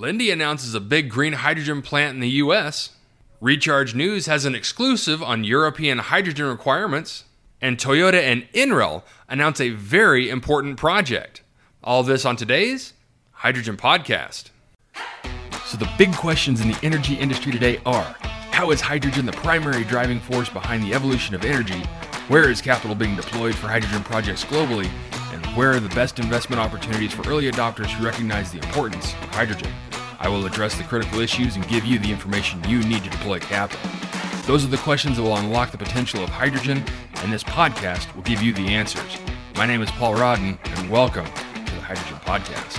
Linde announces a big green hydrogen plant in the US. Recharge News has an exclusive on European hydrogen requirements. And Toyota and NREL announce a very important project. All this on today's Hydrogen Podcast. So, the big questions in the energy industry today are how is hydrogen the primary driving force behind the evolution of energy? Where is capital being deployed for hydrogen projects globally? And where are the best investment opportunities for early adopters who recognize the importance of hydrogen? I will address the critical issues and give you the information you need to deploy capital. Those are the questions that will unlock the potential of hydrogen, and this podcast will give you the answers. My name is Paul Rodden, and welcome to the Hydrogen Podcast.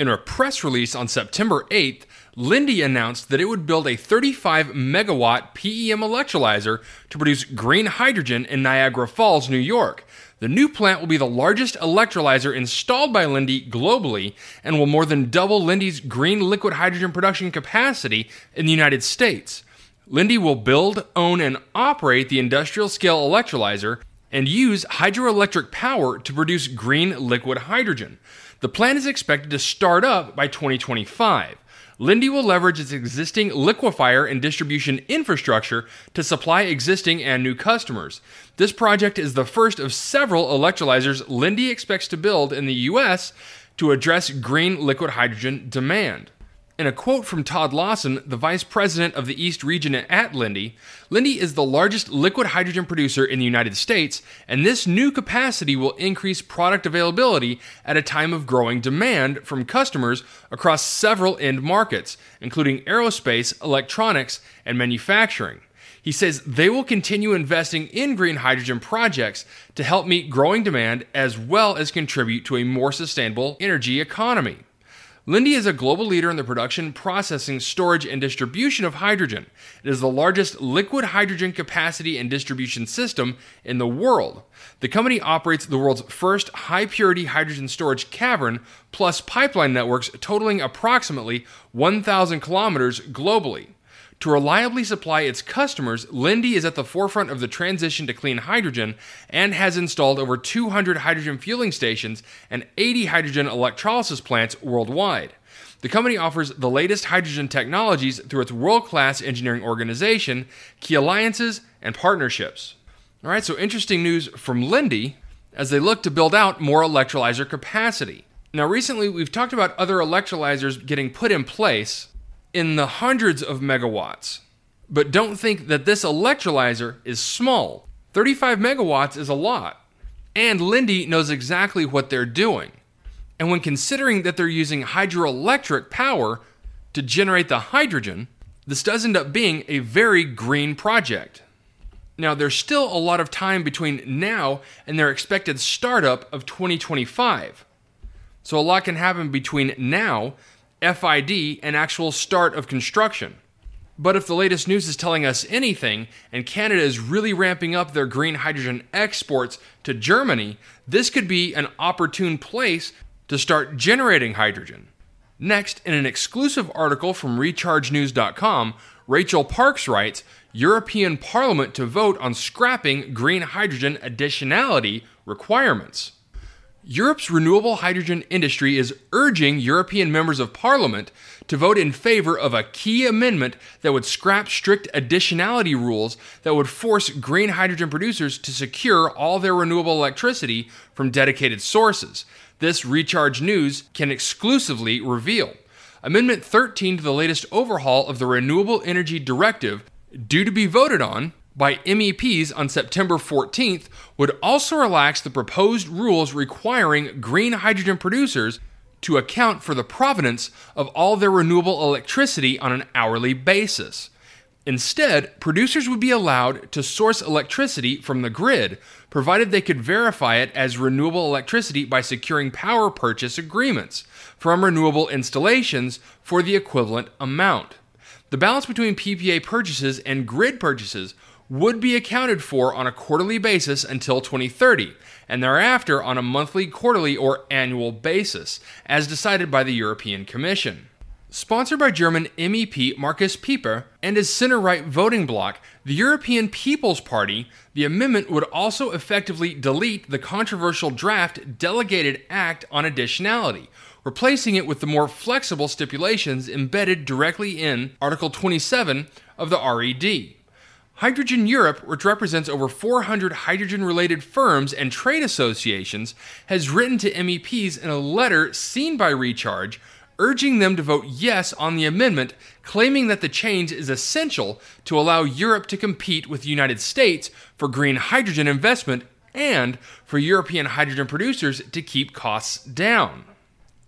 In a press release on September 8th, Linde announced that it would build a 35 megawatt PEM electrolyzer to produce green hydrogen in Niagara Falls, New York. The new plant will be the largest electrolyzer installed by Linde globally and will more than double Linde's green liquid hydrogen production capacity in the United States. Linde will build, own, and operate the industrial scale electrolyzer and use hydroelectric power to produce green liquid hydrogen. The plant is expected to start up by 2025. Linde will leverage its existing liquefier and distribution infrastructure to supply existing and new customers. This project is the first of several electrolyzers Linde expects to build in the U.S. to address green liquid hydrogen demand. In a quote from Todd Lawson, the vice president of the East region at Linde, Linde is the largest liquid hydrogen producer in the United States, and this new capacity will increase product availability at a time of growing demand from customers across several end markets, including aerospace, electronics, and manufacturing. He says they will continue investing in green hydrogen projects to help meet growing demand as well as contribute to a more sustainable energy economy. Linde is a global leader in the production, processing, storage, and distribution of hydrogen. It is the largest liquid hydrogen capacity and distribution system in the world. The company operates the world's first high purity hydrogen storage cavern, plus pipeline networks totaling approximately 1,000 kilometers globally. To reliably supply its customers, Linde is at the forefront of the transition to clean hydrogen and has installed over 200 hydrogen fueling stations and 80 hydrogen electrolysis plants worldwide. The company offers the latest hydrogen technologies through its world class engineering organization, key alliances, and partnerships. All right, so interesting news from Linde as they look to build out more electrolyzer capacity. Now, recently we've talked about other electrolyzers getting put in place in the hundreds of megawatts. But don't think that this electrolyzer is small. 35 megawatts is a lot. And Linde knows exactly what they're doing. And when considering that they're using hydroelectric power to generate the hydrogen, this does end up being a very green project. Now, there's still a lot of time between now and their expected startup of 2025. So, a lot can happen between now FID, an actual start of construction. But if the latest news is telling us anything, and Canada is really ramping up their green hydrogen exports to Germany, this could be an opportune place to start generating hydrogen. Next, in an exclusive article from RechargeNews.com, Rachel Parkes writes European Parliament to vote on scrapping green hydrogen additionality requirements. Europe's renewable hydrogen industry is urging European members of parliament to vote in favor of a key amendment that would scrap strict additionality rules that would force green hydrogen producers to secure all their renewable electricity from dedicated sources. This Recharge News can exclusively reveal. Amendment 13 to the latest overhaul of the Renewable Energy Directive, due to be voted on, by MEPs on September 14th would also relax the proposed rules requiring green hydrogen producers to account for the provenance of all their renewable electricity on an hourly basis. Instead, producers would be allowed to source electricity from the grid, provided they could verify it as renewable electricity by securing power purchase agreements from renewable installations for the equivalent amount. The balance between PPA purchases and grid purchases would be accounted for on a quarterly basis until 2030, and thereafter on a monthly, quarterly, or annual basis, as decided by the European Commission. Sponsored by German MEP Markus Pieper and his center right voting bloc, the European People's Party, the amendment would also effectively delete the controversial draft Delegated Act on Additionality, replacing it with the more flexible stipulations embedded directly in Article 27 of the RED. Hydrogen Europe, which represents over 400 hydrogen related firms and trade associations, has written to MEPs in a letter seen by Recharge urging them to vote yes on the amendment, claiming that the change is essential to allow Europe to compete with the United States for green hydrogen investment and for European hydrogen producers to keep costs down.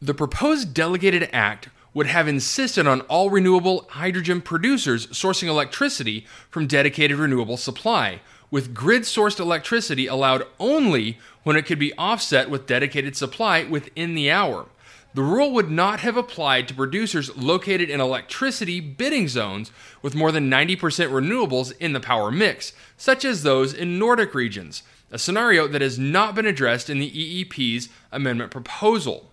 The proposed delegated act would have insisted on all renewable hydrogen producers sourcing electricity from dedicated renewable supply, with grid sourced electricity allowed only when it could be offset with dedicated supply within the hour. The rule would not have applied to producers located in electricity bidding zones with more than 90% renewables in the power mix, such as those in Nordic regions, a scenario that has not been addressed in the EPP's amendment proposal.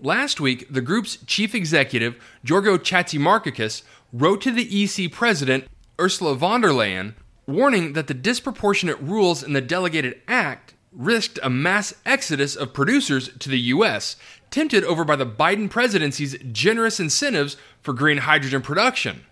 Last week, the group's chief executive, Giorgos Chatzimarkakis, wrote to the EC president, Ursula von der Leyen, warning that the disproportionate rules in the delegated act risked a mass exodus of producers to the U.S., tempted over by the Biden presidency's generous incentives for green hydrogen production.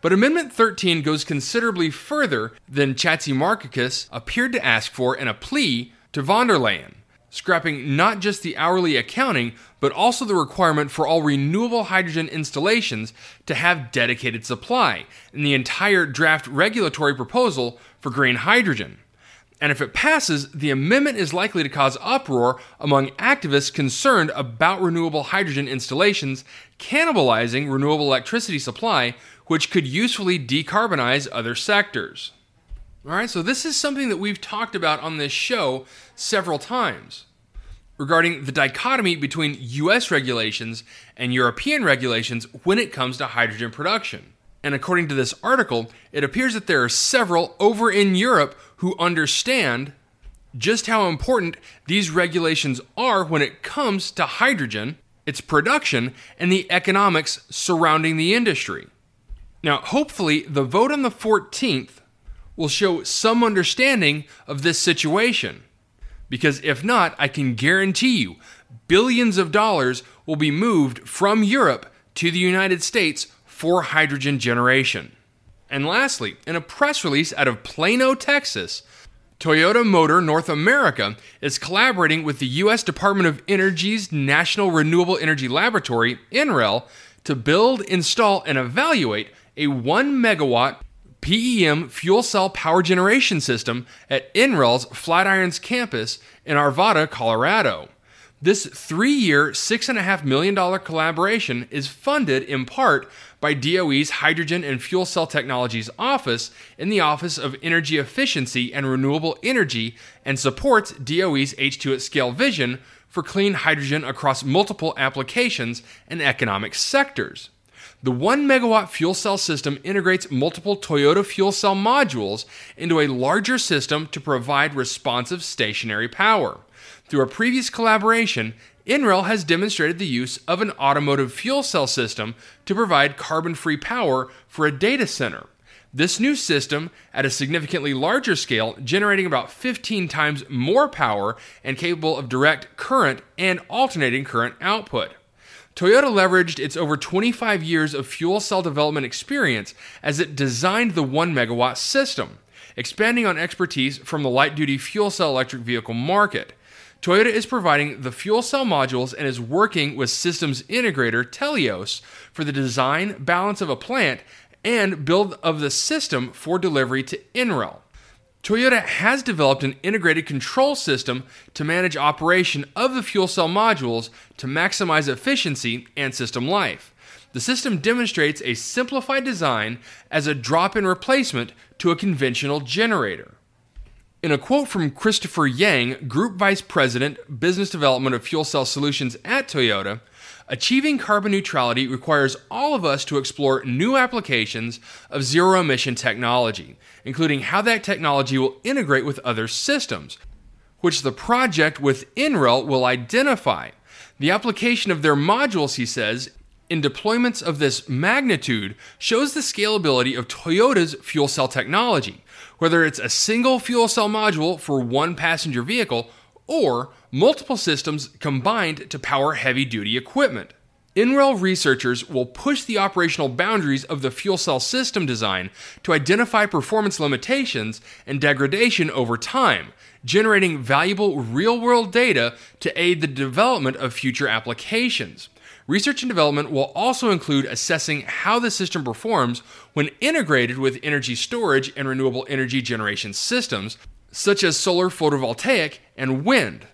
But Amendment 13 goes considerably further than Chatzimarkakis appeared to ask for in a plea to von der Leyen scrapping not just the hourly accounting, but also the requirement for all renewable hydrogen installations to have dedicated supply in the entire draft regulatory proposal for green hydrogen. And if it passes, the amendment is likely to cause uproar among activists concerned about renewable hydrogen installations cannibalizing renewable electricity supply, which could usefully decarbonize other sectors. All right, so this is something that we've talked about on this show several times regarding the dichotomy between US regulations and European regulations when it comes to hydrogen production. And according to this article, it appears that there are several over in Europe who understand just how important these regulations are when it comes to hydrogen, its production, and the economics surrounding the industry. Now, hopefully, the vote on the 14th will show some understanding of this situation. Because if not, I can guarantee you billions of dollars will be moved from Europe to the United States for hydrogen generation. And lastly, in a press release out of Plano, Texas, Toyota Motor North America is collaborating with the U.S. Department of Energy's National Renewable Energy Laboratory, NREL, to build, install, and evaluate a 1 megawatt PEM fuel cell power generation system at NREL's Flatirons campus in Arvada, Colorado. This three year, $6.5 million collaboration is funded in part by DOE's Hydrogen and Fuel Cell Technologies Office in the Office of Energy Efficiency and Renewable Energy and supports DOE's H2 at Scale vision for clean hydrogen across multiple applications and economic sectors. The 1 megawatt fuel cell system integrates multiple Toyota fuel cell modules into a larger system to provide responsive stationary power. Through a previous collaboration, NREL has demonstrated the use of an automotive fuel cell system to provide carbon free power for a data center. This new system, at a significantly larger scale, generating about 15 times more power and capable of direct current and alternating current output. Toyota leveraged its over 25 years of fuel cell development experience as it designed the 1 megawatt system, expanding on expertise from the light duty fuel cell electric vehicle market. Toyota is providing the fuel cell modules and is working with systems integrator Telios for the design, balance of a plant, and build of the system for delivery to NREL. Toyota has developed an integrated control system to manage operation of the fuel cell modules to maximize efficiency and system life. The system demonstrates a simplified design as a drop in replacement to a conventional generator. In a quote from Christopher Yang, Group Vice President, Business Development of Fuel Cell Solutions at Toyota, Achieving carbon neutrality requires all of us to explore new applications of zero emission technology, including how that technology will integrate with other systems, which the project with NREL will identify. The application of their modules, he says, in deployments of this magnitude shows the scalability of Toyota's fuel cell technology, whether it's a single fuel cell module for one passenger vehicle or multiple systems combined to power heavy duty equipment. NREL researchers will push the operational boundaries of the fuel cell system design to identify performance limitations and degradation over time, generating valuable real world data to aid the development of future applications. Research and development will also include assessing how the system performs when integrated with energy storage and renewable energy generation systems, such as solar photovoltaic and wind.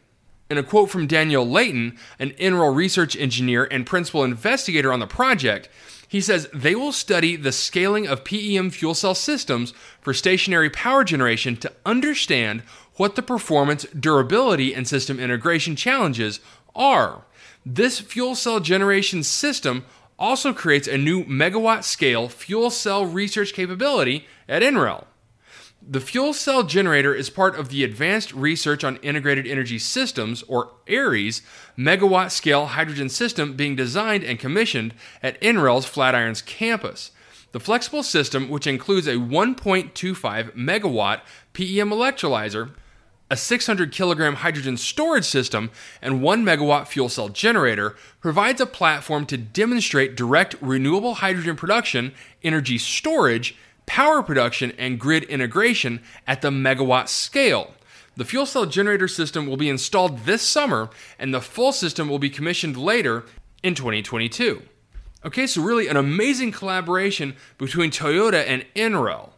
In a quote from Daniel Leighton, an NREL research engineer and principal investigator on the project, he says they will study the scaling of PEM fuel cell systems for stationary power generation to understand what the performance, durability, and system integration challenges are. This fuel cell generation system also creates a new megawatt scale fuel cell research capability at NREL. The fuel cell generator is part of the Advanced Research on Integrated Energy Systems, or ARIES, megawatt scale hydrogen system being designed and commissioned at NREL's Flatirons campus. The flexible system, which includes a 1.25 megawatt PEM electrolyzer, a 600 kilogram hydrogen storage system, and 1 megawatt fuel cell generator, provides a platform to demonstrate direct renewable hydrogen production, energy storage, power production, and grid integration at the megawatt scale. The fuel cell generator system will be installed this summer, and the full system will be commissioned later in 2022. Okay, so really an amazing collaboration between Toyota and NREL.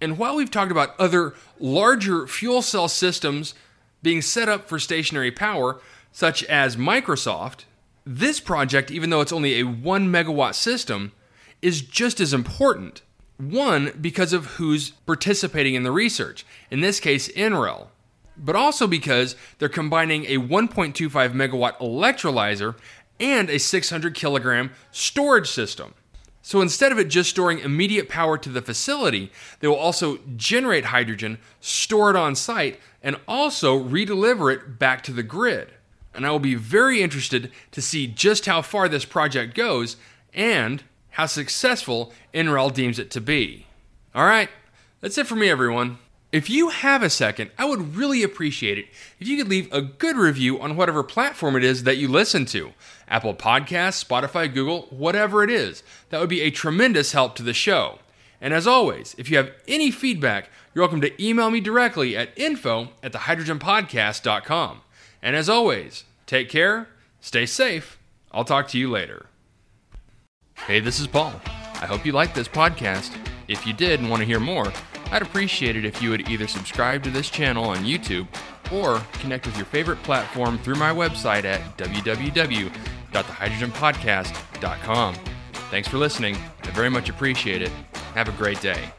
And while we've talked about other larger fuel cell systems being set up for stationary power, such as Microsoft, this project, even though it's only a 1 megawatt system, is just as important. One, because of who's participating in the research, in this case, NREL, but also because they're combining a 1.25 megawatt electrolyzer and a 600 kilogram storage system. So instead of it just storing immediate power to the facility, they will also generate hydrogen, store it on site, and also redeliver it back to the grid. And I will be very interested to see just how far this project goes and how successful NREL deems it to be. All right, that's it for me, everyone. If you have a second, I would really appreciate it if you could leave a good review on whatever platform it is that you listen to Apple Podcasts, Spotify, Google, whatever it is. That would be a tremendous help to the show. And as always, if you have any feedback, you're welcome to email me directly at info at thehydrogenpodcast.com. And as always, take care, stay safe. I'll talk to you later. Hey, this is Paul. I hope you liked this podcast. If you did and want to hear more, I'd appreciate it if you would either subscribe to this channel on YouTube or connect with your favorite platform through my website at www.thehydrogenpodcast.com. Thanks for listening. I very much appreciate it. Have a great day.